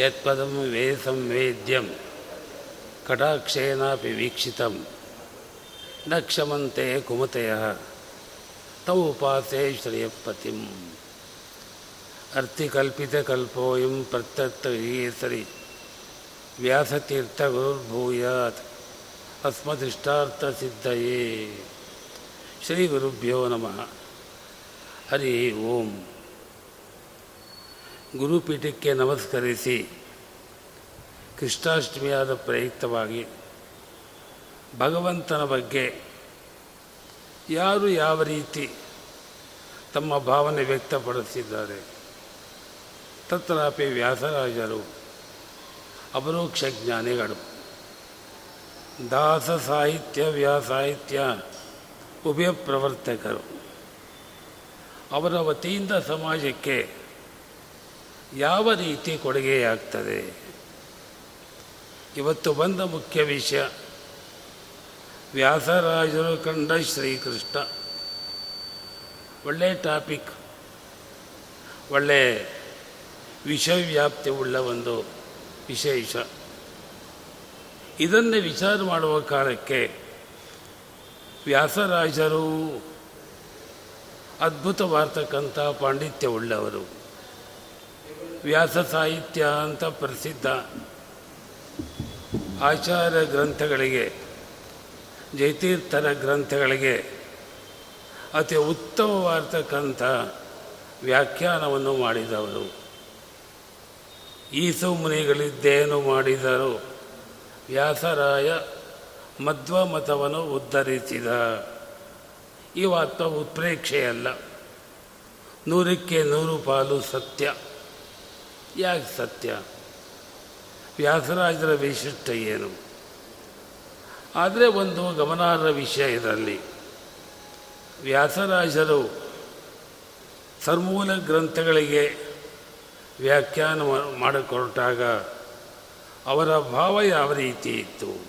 यत्पदं वे संवेद्यं कटाक्षेनापि वीक्षितं। न क्षमन्ते कुमतयः, तौ उपासे श्रियपतिम् अर्थिकल्पितकल्पोऽयं प्रत्यर्थसरि व्यासतीर्थगुरुर्भूयात्, अस्मदिष्टार्थसिद्धये। श्रीगुरुभ्यो नमः। हरिः ओम्। ಗುರುಪೀಠಕ್ಕೆ ನಮಸ್ಕರಿಸಿ ಕೃಷ್ಣಾಷ್ಟಮಿಯಾದ ಪ್ರಯುಕ್ತವಾಗಿ ಭಗವಂತನ ಬಗ್ಗೆ ಯಾರು ಯಾವ ರೀತಿ ತಮ್ಮ ಭಾವನೆ ವ್ಯಕ್ತಪಡಿಸಿದ್ದಾರೆ. ತತ್ರಾಪಿ ವ್ಯಾಸರಾಜರು ಅಪರೋಕ್ಷ ಜ್ಞಾನಿಗಳು. ದಾಸ ಸಾಹಿತ್ಯ ವ್ಯಾಸಾಹಿತ್ಯ ಉಭಯ ಪ್ರವರ್ತಕರು. ಅವರ ವತಿಯಿಂದ ಸಮಾಜಕ್ಕೆ ಯಾವ ರೀತಿ ಕೊಡುಗೆಯಾಗ್ತದೆ? ಇವತ್ತು ಬಂದ ಮುಖ್ಯ ವಿಷಯ, ವ್ಯಾಸರಾಜರು ಕಂಡ ಶ್ರೀಕೃಷ್ಣ. ಒಳ್ಳೆ ಟಾಪಿಕ್, ಒಳ್ಳೆ ವಿಷಯವ್ಯಾಪ್ತಿ ಉಳ್ಳ ಒಂದು ವಿಶೇಷ. ಇದನ್ನೇ ವಿಚಾರ ಮಾಡುವ ಕಾಲಕ್ಕೆ ವ್ಯಾಸರಾಜರು ಅದ್ಭುತವಾಗ್ತಕ್ಕಂಥ ಪಾಂಡಿತ್ಯವುಳ್ಳವರು ವ್ಯಾಸ ಸಾಹಿತ್ಯ ಅಂತ ಪ್ರಸಿದ್ಧ ಆಚಾರ ಗ್ರಂಥಗಳಿಗೆ, ಜಯತೀರ್ಥರ ಗ್ರಂಥಗಳಿಗೆ ಅತಿ ಉತ್ತಮವಾಗಿರ್ತಕ್ಕಂಥ ವ್ಯಾಖ್ಯಾನವನ್ನು ಮಾಡಿದವರು. ಈಸು ಮುನಿಗಳಿದ್ದೇನು ಮಾಡಿದರು? ವ್ಯಾಸರಾಯ ಮಧ್ವ ಮತವನ್ನು ಉದ್ಧರಿಸಿದ. ಈ ವಾತ್ಮ ಉತ್ಪ್ರೇಕ್ಷೆಯಲ್ಲ. ನೂರಕ್ಕೆ ನೂರು ಪಾಲು ಸತ್ಯ. ಯಾಕೆ ಸತ್ಯ? ವ್ಯಾಸರಾಜರ ವೈಶಿಷ್ಟ್ಯ ಏನು? ಆದರೆ ಒಂದು ಗಮನಾರ್ಹ ವಿಷಯ ಇದರಲ್ಲಿ. ವ್ಯಾಸರಾಜರು ಸರ್ಮೂಲ ಗ್ರಂಥಗಳಿಗೆ ವ್ಯಾಖ್ಯಾನ ಮಾಡಿಕೊರಟಾಗ ಅವರ ಭಾವ ಯಾವ ರೀತಿ ಇತ್ತು?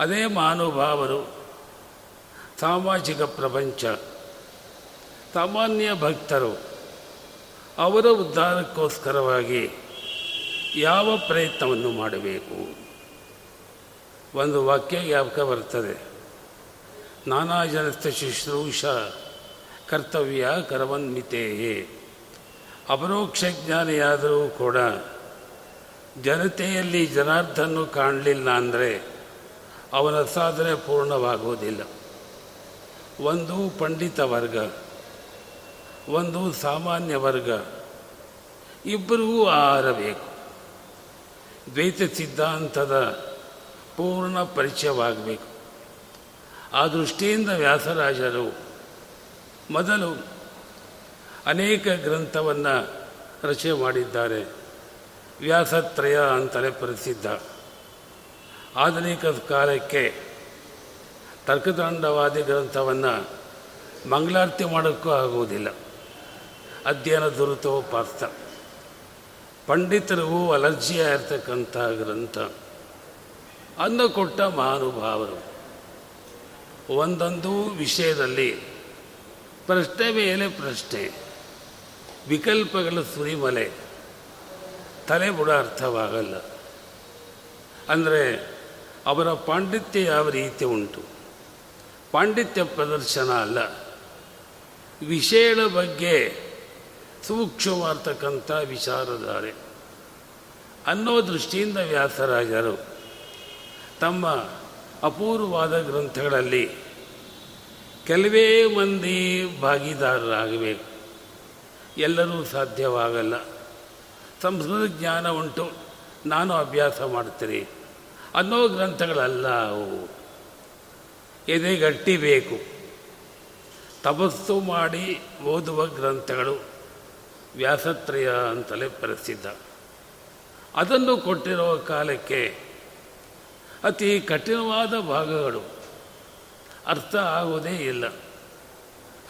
ಅದೇ ಮಹಾನುಭಾವರು ಸಾಮಾಜಿಕ ಪ್ರಪಂಚ, ಸಾಮಾನ್ಯ ಭಕ್ತರು ಅವರ ಉದ್ಧಾರಕ್ಕೋಸ್ಕರವಾಗಿ ಯಾವ ಪ್ರಯತ್ನವನ್ನು ಮಾಡಬೇಕು? ಒಂದು ವಾಕ್ಯ ಯಾವಕ ಬರ್ತದೆ ನಾನಾ ಜನಸ್ಥ ಶುಶ್ರೂಷ ಕರ್ತವ್ಯ ಕರವನ್ಮಿತೆಯೇ ಅಪರೋಕ್ಷ ಜ್ಞಾನಿಯಾದರೂ ಕೂಡ ಜನತೆಯಲ್ಲಿ ಜನಾರ್ದನ್ನು ಕಾಣಲಿಲ್ಲ ಅಂದರೆ ಅವನ ಸಾಧನೆ ಪೂರ್ಣವಾಗುವುದಿಲ್ಲ. ಒಂದು ಪಂಡಿತ ವರ್ಗ ಒಂದು ಸಾಮಾನ್ಯ ವರ್ಗ. ಇಬ್ಬರಿಗೂ ಆರಬೇಕು ಬೇಕು ದ್ವೈತ ಸಿದ್ಧಾಂತದ ಪೂರ್ಣ ಪರಿಚಯವಾಗಬೇಕು. ಆ ದೃಷ್ಟಿಯಿಂದ ವ್ಯಾಸರಾಜರು ಮೊದಲು ಅನೇಕ ಗ್ರಂಥವನ್ನು ರಚನೆ ಮಾಡಿದ್ದಾರೆ. ವ್ಯಾಸತ್ರಯ ಅಂತಲೇ ಪ್ರಸಿದ್ಧ. ಆಧುನಿಕ ಕಾಲಕ್ಕೆ ತರ್ಕದಂಡವಾದಿ ಗ್ರಂಥವನ್ನು ಮಂಗಳಾರತಿ ಮಾಡೋಕ್ಕೂ ಆಗುವುದಿಲ್ಲ. ಅಧ್ಯಯನ ದುರುತೋಪಾಸ್ತ ಪಂಡಿತರಿಗೂ ಅಲರ್ಜಿಯಾಗಿರ್ತಕ್ಕಂಥ ಗ್ರಂಥ ಅನ್ನ ಕೊಟ್ಟ ಮಹಾನುಭಾವರು. ಒಂದೊಂದು ವಿಷಯದಲ್ಲಿ ಪ್ರಶ್ನೆ ಮೇಲೆ ಪ್ರಶ್ನೆ. ವಿಕಲ್ಪಗಳ ಸುರಿಮಲೆ. ತಲೆ ಬುಡ ಅರ್ಥವಾಗಲ್ಲ. ಅಂದರೆ ಅವರ ಪಾಂಡಿತ್ಯ ಯಾವ ರೀತಿ ಉಂಟು? ಪಾಂಡಿತ್ಯ ಪ್ರದರ್ಶನ ಅಲ್ಲ. ವಿಷಯಗಳ ಬಗ್ಗೆ ಸೂಕ್ಷ್ಮವಾಗ್ತಕ್ಕಂಥ ವಿಚಾರಧಾರೆ. ಅನ್ನೋ ದೃಷ್ಟಿಯಿಂದ ವ್ಯಾಸರಾಜರು ತಮ್ಮ ಅಪೂರ್ವವಾದ ಗ್ರಂಥಗಳಲ್ಲಿ ಕೆಲವೇ ಮಂದಿ ಭಾಗಿದಾರರಾಗಬೇಕು. ಎಲ್ಲರೂ ಸಾಧ್ಯವಾಗಲ್ಲ. ಸಂಸ್ಕೃತ ಜ್ಞಾನ ಉಂಟು. ನಾನು ಅಭ್ಯಾಸ ಮಾಡ್ತೀನಿ. ಅನ್ನೋ ಗ್ರಂಥಗಳಲ್ಲ ಅವು. ಎದೆಗಟ್ಟಿಬೇಕು ಬೇಕು. ತಪಸ್ಸು ಮಾಡಿ ಓದುವ ಗ್ರಂಥಗಳು. ವ್ಯಾಸತ್ರಯ ಅಂತಲೇ ಪ್ರಸಿದ್ಧ. ಅದನ್ನು ಕೊಟ್ಟಿರುವ ಕಾಲಕ್ಕೆ ಅತಿ ಕಠಿಣವಾದ ಭಾಗಗಳು. ಅರ್ಥ ಆಗುವುದೇ ಇಲ್ಲ.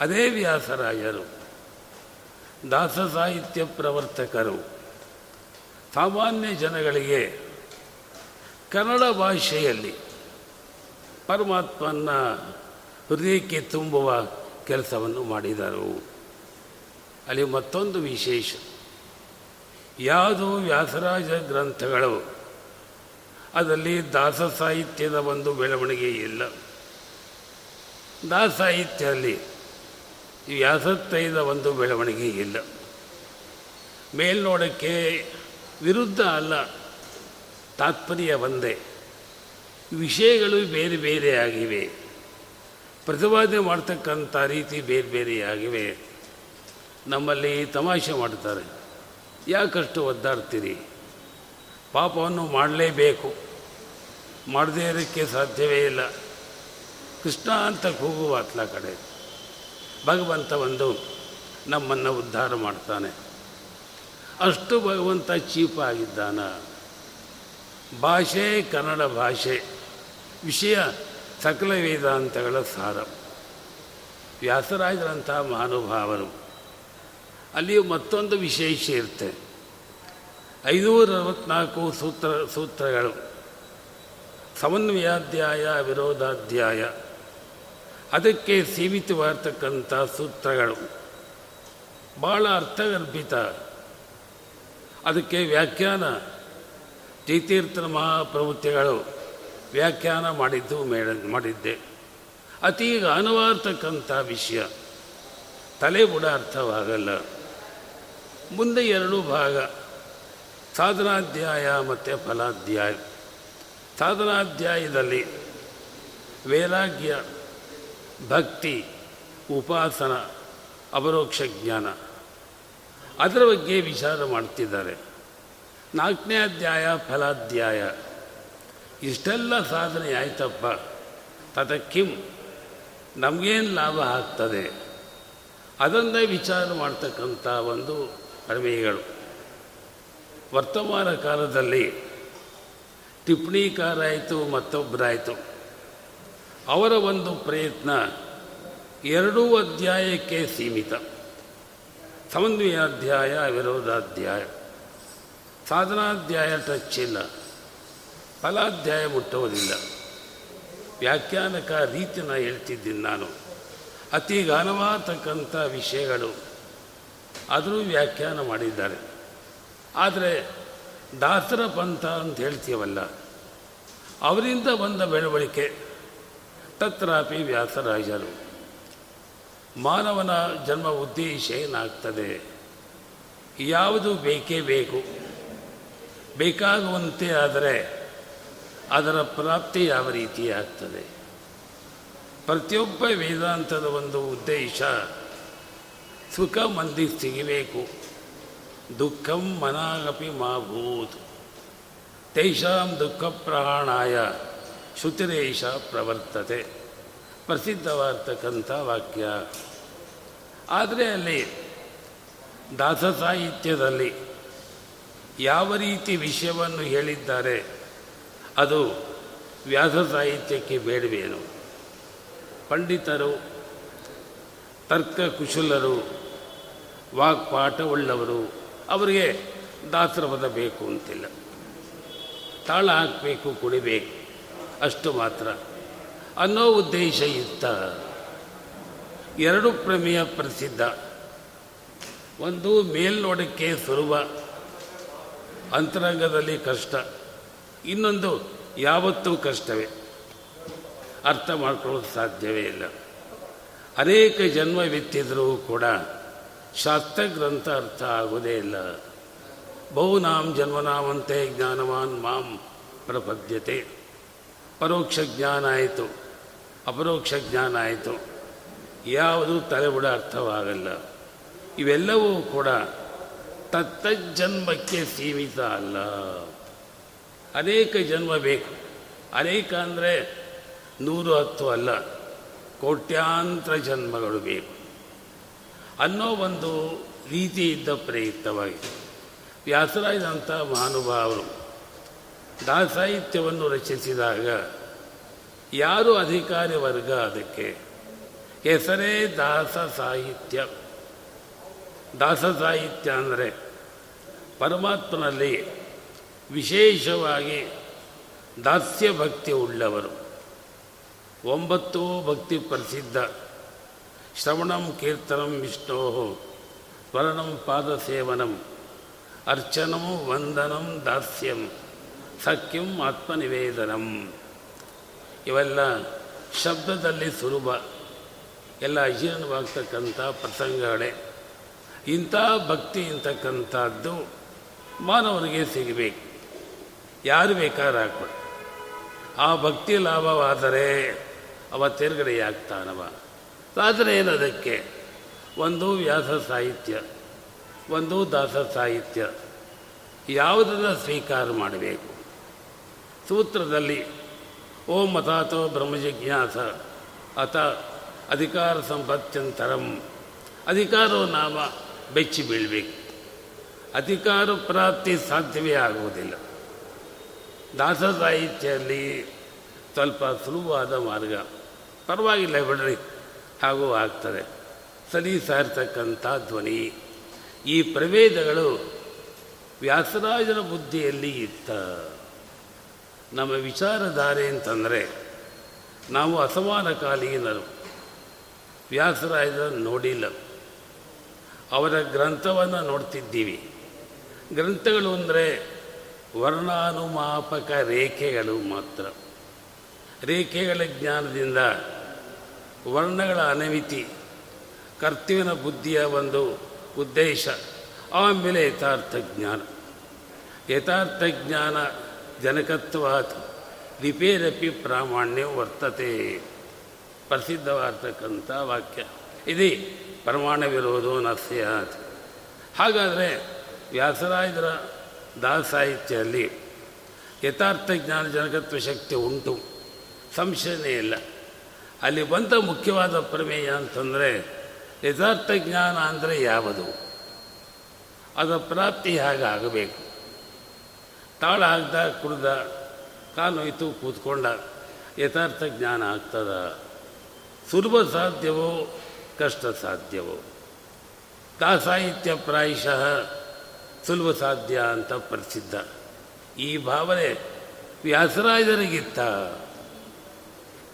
ಅದೇ ವ್ಯಾಸರಾಯರು. ದಾಸ ಸಾಹಿತ್ಯ ಪ್ರವರ್ತಕರು. ಸಾಮಾನ್ಯ ಜನಗಳಿಗೆ ಕನ್ನಡ ಭಾಷೆಯಲ್ಲಿ ಪರಮಾತ್ಮನ ಹೃದಯಕ್ಕೆ ತುಂಬುವ ಕೆಲಸವನ್ನು ಮಾಡಿದರು. ಅಲ್ಲಿ ಮತ್ತೊಂದು ವಿಶೇಷ. ಯಾವುದು ವ್ಯಾಸರಾಜ ಗ್ರಂಥಗಳು. ಅದರಲ್ಲಿ ದಾಸ ಸಾಹಿತ್ಯದ ಒಂದು ಬೆಳವಣಿಗೆ ಇಲ್ಲ. ದಾಸ ಸಾಹಿತ್ಯದಲ್ಲಿ ವ್ಯಾಸತ್ತೈದ ಒಂದು ಬೆಳವಣಿಗೆ ಇಲ್ಲ. ಮೇಲ್ನೋಡಕ್ಕೆ ವಿರುದ್ಧ ಅಲ್ಲ, ತಾತ್ಪರ್ಯ ಒಂದೇ. ವಿಷಯಗಳು ಬೇರೆ ಬೇರೆ ಆಗಿವೆ. ಪ್ರತಿಪಾದನೆ ಮಾಡ್ತಕ್ಕಂಥ ರೀತಿ ಬೇರೆ ಬೇರೆಯಾಗಿವೆ ನಮ್ಮಲ್ಲಿ ತಮಾಷೆ ಮಾಡ್ತಾರೆ ಯಾಕಷ್ಟು ಒದ್ದಾಡ್ತೀರಿ? ಪಾಪವನ್ನು ಮಾಡಲೇಬೇಕು. ಮಾಡದೇ ಇರೋಕ್ಕೆ ಸಾಧ್ಯವೇ ಇಲ್ಲ. ಕೃಷ್ಣ ಅಂತ ಕೂಗುವ ಅತ್ಲ ಕಡೆ. ಭಗವಂತ ಒಂದು ನಮ್ಮನ್ನು ಉದ್ಧಾರ ಮಾಡ್ತಾನೆ. ಅಷ್ಟು ಭಗವಂತ ಚೀಪಾಗಿದ್ದಾನ ಭಾಷೆ ಕನ್ನಡ ಭಾಷೆ, ವಿಷಯ ಸಕಲ ವೇದಾಂತಗಳ ಸಾರ. ವ್ಯಾಸರಾಜರಂಥ ಮಹಾನುಭಾವರು ಅಲ್ಲಿಯೂ ಮತ್ತೊಂದು ವಿಶೇಷ ಇರುತ್ತೆ. ಐನೂರ ಅರವತ್ನಾಲ್ಕು ಸೂತ್ರ, ಸೂತ್ರಗಳು. ಸಮನ್ವಯಾಧ್ಯಾಯ, ವಿರೋಧಾಧ್ಯಾಯ. ಅದಕ್ಕೆ ಸೀಮಿತವಾಗಿರ್ತಕ್ಕಂಥ ಸೂತ್ರಗಳು. ಭಾಳ ಅರ್ಥಗರ್ಭಿತ. ಅದಕ್ಕೆ ವ್ಯಾಖ್ಯಾನ. ತೀರ್ಥೀರ್ಥ ಮಹಾಪ್ರವೃತ್ತಿಗಳು ವ್ಯಾಖ್ಯಾನ ಮಾಡಿದ್ದು ಮೇಡ ಮಾಡಿದ್ದೆ. ಅತಿ ಅನುವಾರ್ತಕ್ಕಂಥ ವಿಷಯ. ತಲೆ ಬುಡ ಅರ್ಥವಾಗಲ್ಲ. ಮುಂದೆ ಎರಡು ಭಾಗ. ಸಾಧನಾಧ್ಯಾಯ ಮತ್ತು ಫಲಾಧ್ಯಾಯ. ಸಾಧನಾಧ್ಯಾಯದಲ್ಲಿ ವೈರಾಗ್ಯ, ಭಕ್ತಿ, ಉಪಾಸನ, ಅಪರೋಕ್ಷ ಜ್ಞಾನ ಅದರ ಬಗ್ಗೆ ವಿಚಾರ ಮಾಡ್ತಿದ್ದಾರೆ. ನಾಲ್ಕನೇ ಅಧ್ಯಾಯ ಫಲಾಧ್ಯಾಯ. ಇಷ್ಟೆಲ್ಲ ಸಾಧನೆ ಆಯ್ತಪ್ಪ. ತದಕ್ಕಿಂ ನಮಗೇನು ಲಾಭ ಆಗ್ತದೆ? ಅದನ್ನೇ ವಿಚಾರ ಮಾಡ್ತಕ್ಕಂಥ ಒಂದು ಅಡವೆಗಳು ವರ್ತಮಾನ ಕಾಲದಲ್ಲಿ ಟಿಪ್ಪಣಿಕಾರಾಯಿತು ಮತ್ತೊಬ್ಬರಾಯಿತು ಅವರ ಒಂದು ಪ್ರಯತ್ನ ಎರಡೂ ಅಧ್ಯಾಯಕ್ಕೆ ಸೀಮಿತ. ಸಮನ್ವಯಾಧ್ಯಾಯ ವಿರೋಧಾಧ್ಯಾಯ. ಸಾಧನಾಧ್ಯಾಯ ಟಚ್ ಇಲ್ಲ. ಫಲಾಧ್ಯಾಯ ಮುಟ್ಟುವುದಿಲ್ಲ. ವ್ಯಾಖ್ಯಾನಕ ರೀತಿನ ಹೇಳ್ತಿದ್ದೀನಿ ನಾನು. ಅತಿ ಘನವಾತಕ್ಕಂಥ ವಿಷಯಗಳು. ಆದರೂ ವ್ಯಾಖ್ಯಾನ ಮಾಡಿದ್ದಾರೆ. ಆದರೆ ದಾಸರ ಪಂಥ ಅಂತ ಹೇಳ್ತೀವಲ್ಲ, ಅವರಿಂದ ಬಂದ ಬೆಳವಣಿಗೆ ತತ್ರಾಪಿ ವ್ಯಾಸರಾಜರು. ಮಾನವನ ಜನ್ಮ ಉದ್ದೇಶ ಏನಾಗ್ತದೆ ಯಾವುದು ಬೇಕೇ ಬೇಕು? ಬೇಕಾಗುವಂತೆ ಆದರೆ ಅದರ ಪ್ರಾಪ್ತಿ ಯಾವ ರೀತಿ ಆಗ್ತದೆ ಪ್ರತಿಯೊಬ್ಬ ವೇದಾಂತದ ಒಂದು ಉದ್ದೇಶ ಸುಖ ಮಂದಿ ಸಿಗಬೇಕು. ದುಃಖಂ ಮನಾಗಪಿ ಮಾಭೂತ್. ತೈಷಾಂ ದುಃಖ ಪ್ರಾಣಾಯ. ಶ್ರುತಿರೇಶ ಪ್ರವರ್ತತೆ. ಪ್ರಸಿದ್ಧವಾಗ್ತಕ್ಕಂಥ ವಾಕ್ಯ. ಆದರೆ ಅಲ್ಲಿ ದಾಸ ಸಾಹಿತ್ಯದಲ್ಲಿ ಯಾವ ರೀತಿ ವಿಷಯವನ್ನು ಹೇಳಿದ್ದಾರೆ, ಅದು ವ್ಯಾಸ ಸಾಹಿತ್ಯಕ್ಕೆ ಬೇಡವೇನು? ಪಂಡಿತರು, ತರ್ಕ ಕುಶಲರು ವಾಕ್ಪಾಠವುಳ್ಳವರು ಅವರಿಗೆ ದಾಸರ ಪದ ಬೇಕು ಅಂತಿಲ್ಲ. ತಾಳ ಹಾಕಬೇಕು, ಕುಡಿಬೇಕು, ಅಷ್ಟು ಮಾತ್ರ. ಅನ್ನೋ ಉದ್ದೇಶ ಇತ್ತ. ಎರಡು ಪ್ರಮೇಯ ಪ್ರಸಿದ್ಧ. ಒಂದು ಮೇಲ್ನೋಡಕ್ಕೆ ಸುಲಭ, ಅಂತರಂಗದಲ್ಲಿ ಕಷ್ಟ. ಇನ್ನೊಂದು ಯಾವತ್ತೂ ಕಷ್ಟವೇ. ಅರ್ಥ ಮಾಡ್ಕೊಳ್ಳೋದು ಸಾಧ್ಯವೇ ಇಲ್ಲ. ಅನೇಕ ಜನ್ಮ ವಿತ್ತಿದರೂ ಕೂಡ ಶಾಸ್ತ್ರಗ್ರಂಥ ಅರ್ಥ ಆಗೋದೇ ಇಲ್ಲ. ಬಹುನಾಂ ಜನ್ಮನಾಮಂತೆ ಜ್ಞಾನವಾನ್ ಮಾಂ ಪ್ರಪದ್ಯತೆ. ಪರೋಕ್ಷ ಜ್ಞಾನ ಆಯಿತು. ಅಪರೋಕ್ಷ ಜ್ಞಾನ ಆಯಿತು. ಯಾವುದು ತಲೆಬುಡ ಅರ್ಥವಾಗಲ್ಲ. ಇವೆಲ್ಲವೂ ಕೂಡ ತತ್ತಜ್ಜನ್ಮಕ್ಕೆ ಸೀಮಿತ ಅಲ್ಲ. ಅನೇಕ ಜನ್ಮ ಬೇಕು. ಅನೇಕ ಅಂದರೆ ನೂರು ಹತ್ತು ಅಲ್ಲ. ಕೋಟ್ಯಾಂತರ ಜನ್ಮಗಳು ಬೇಕು. ಅನ್ನೋ ಒಂದು ರೀತಿ ಇದ್ದ ಪ್ರಯುಕ್ತವಾಗಿದೆ. ವ್ಯಾಸರಾಯದಂಥ ಮಹಾನುಭಾವರು ದಾಸಾಹಿತ್ಯವನ್ನು ರಚಿಸಿದಾಗ ಯಾರು ಅಧಿಕಾರಿ ವರ್ಗ ಅದಕ್ಕೆ? ಹೆಸರೇ ದಾಸ ಸಾಹಿತ್ಯ. ದಾಸ ಸಾಹಿತ್ಯ ಅಂದರೆ ಪರಮಾತ್ಮನಲ್ಲಿ ವಿಶೇಷವಾಗಿ ದಾಸ್ಯ ಭಕ್ತಿ ಉಳ್ಳವರು. ಒಂಬತ್ತು ಭಕ್ತಿ ಪ್ರಸಿದ್ಧ ಶ್ರವಣಂ ಕೀರ್ತನಂ ವಿಷ್ಣೋ ಪಾದ ಸೇವನಂ ಅರ್ಚನಂ ವಂದನಂ ದಾಸ್ಯಂ ಸಖ್ಯಂ ಆತ್ಮನಿವೇದನಂ. ಇವೆಲ್ಲ ಶಬ್ದದಲ್ಲಿ ಸುಲಭ. ಎಲ್ಲ ಅಜೀರ್ಣವಾಗ್ತಕ್ಕಂಥ ಪ್ರಸಂಗಗಳೇ. ಇಂಥ ಭಕ್ತಿ ಅಂತಕ್ಕಂಥದ್ದು ಮಾನವನಿಗೆ ಸಿಗಬೇಕು. ಯಾರು ಬೇಕಾದ್ರೆ ಹಾಕ್ಬೋದು ಆ ಭಕ್ತಿ ಲಾಭವಾದರೆ ಅವ ತೇರ್ಗಡೆಯಾಗ್ತಾನವ. ಸಾಧನೆ ಅದಕ್ಕೆ? ಒಂದು ವ್ಯಾಸ ಸಾಹಿತ್ಯ, ಒಂದು ದಾಸ ಸಾಹಿತ್ಯ. ಯಾವುದನ್ನು ಸ್ವೀಕಾರ ಮಾಡಬೇಕು? ಸೂತ್ರದಲ್ಲಿ, ಓಂ ಮತಾತೋ ಬ್ರಹ್ಮಜಿಜ್ಞಾಸ, ಅಥ ಅಧಿಕಾರ ಸಂಪತ್ಯಂತರಂ. ಅಧಿಕಾರೋ ನಾಮ ಬೆಚ್ಚಿ ಬೀಳಬೇಕು. ಅಧಿಕಾರ ಪ್ರಾಪ್ತಿ ಸಾಧ್ಯವೇ ಆಗುವುದಿಲ್ಲ. ದಾಸ ಸಾಹಿತ್ಯದಲ್ಲಿ ಸ್ವಲ್ಪ ಸುಲಭವಾದ ಮಾರ್ಗ. ಪರವಾಗಿಲ್ಲ ಬಿಡ್ರಿ. ಹಾಗೂ ಆಗ್ತದೆ. ಸಲೀಸಾರ್ತಕ್ಕಂಥ ಧ್ವನಿ. ಈ ಪ್ರಭೇದಗಳು ವ್ಯಾಸರಾಜನ ಬುದ್ಧಿಯಲ್ಲಿ ಇತ್ತ. ನಮ್ಮ ವಿಚಾರಧಾರೆ ಅಂತಂದರೆ ನಾವು ಅಸಮಾನಕಾಲೀನರು. ವ್ಯಾಸರಾಜನ ನೋಡಿಲ್ಲ. ಅವರ ಗ್ರಂಥವನ್ನು ನೋಡ್ತಿದ್ದೀವಿ. ಗ್ರಂಥಗಳು ಅಂದರೆ ವರ್ಣಾನುಮಾಪಕ ರೇಖೆಗಳು ಮಾತ್ರ. ರೇಖೆಗಳ ಜ್ಞಾನದಿಂದ ವರ್ಣಗಳ ಅನವಿತಿ, ಕರ್ತವ್ಯನ ಬುದ್ಧಿಯ ಒಂದು ಉದ್ದೇಶ, ಆಮೇಲೆ ಯಥಾರ್ಥ ಜ್ಞಾನ ಯಥಾರ್ಥ ಜ್ಞಾನ ಜನಕತ್ವಾತ್ ಲಿಪೇರಪಿ ಪ್ರಾಮಾಣ್ಯ ವರ್ತತೆ. ಪ್ರಸಿದ್ಧವಾಗ್ತಕ್ಕಂಥ ವಾಕ್ಯ. ಇದು ಪ್ರಮಾಣವಿರೋದು ವಿರೋಧೋ ನ ಸ್ಯಾತ್ ಹಾಗಾದರೆ ವ್ಯಾಸರಾಯರ ದಾಸಾಹಿತ್ಯದಲ್ಲಿ ಯಥಾರ್ಥ ಜ್ಞಾನ ಜನಕತ್ವ ಶಕ್ತಿ ಉಂಟು. ಸಂಶಯನೇ ಇಲ್ಲ. ಅಲ್ಲಿ ಬಂದ ಮುಖ್ಯವಾದ ಪ್ರಮೇಯ ಅಂತಂದರೆ ಯಥಾರ್ಥ ಜ್ಞಾನ ಅಂದರೆ ಯಾವುದು? ಅದರ ಪ್ರಾಪ್ತಿ ಹಾಗೆ ಆಗಬೇಕು? ತಾಳ ಹಾಕ್ದ, ಕುಡ್ದ ಕಾಲೋಯ್ತು ಕೂತ್ಕೊಂಡ ಯಥಾರ್ಥ ಜ್ಞಾನ ಆಗ್ತದ? ಸುಲಭ ಸಾಧ್ಯವೋ, ಕಷ್ಟ ಸಾಧ್ಯವೋ? ದಾಸಾಹಿತ್ಯ ಪ್ರಾಯಶಃ ಸುಲಭ ಸಾಧ್ಯ ಅಂತ ಪ್ರಸಿದ್ಧ. ಈ ಭಾವನೆ ವ್ಯಾಸರಾಜರಿಗಿತ್ತ.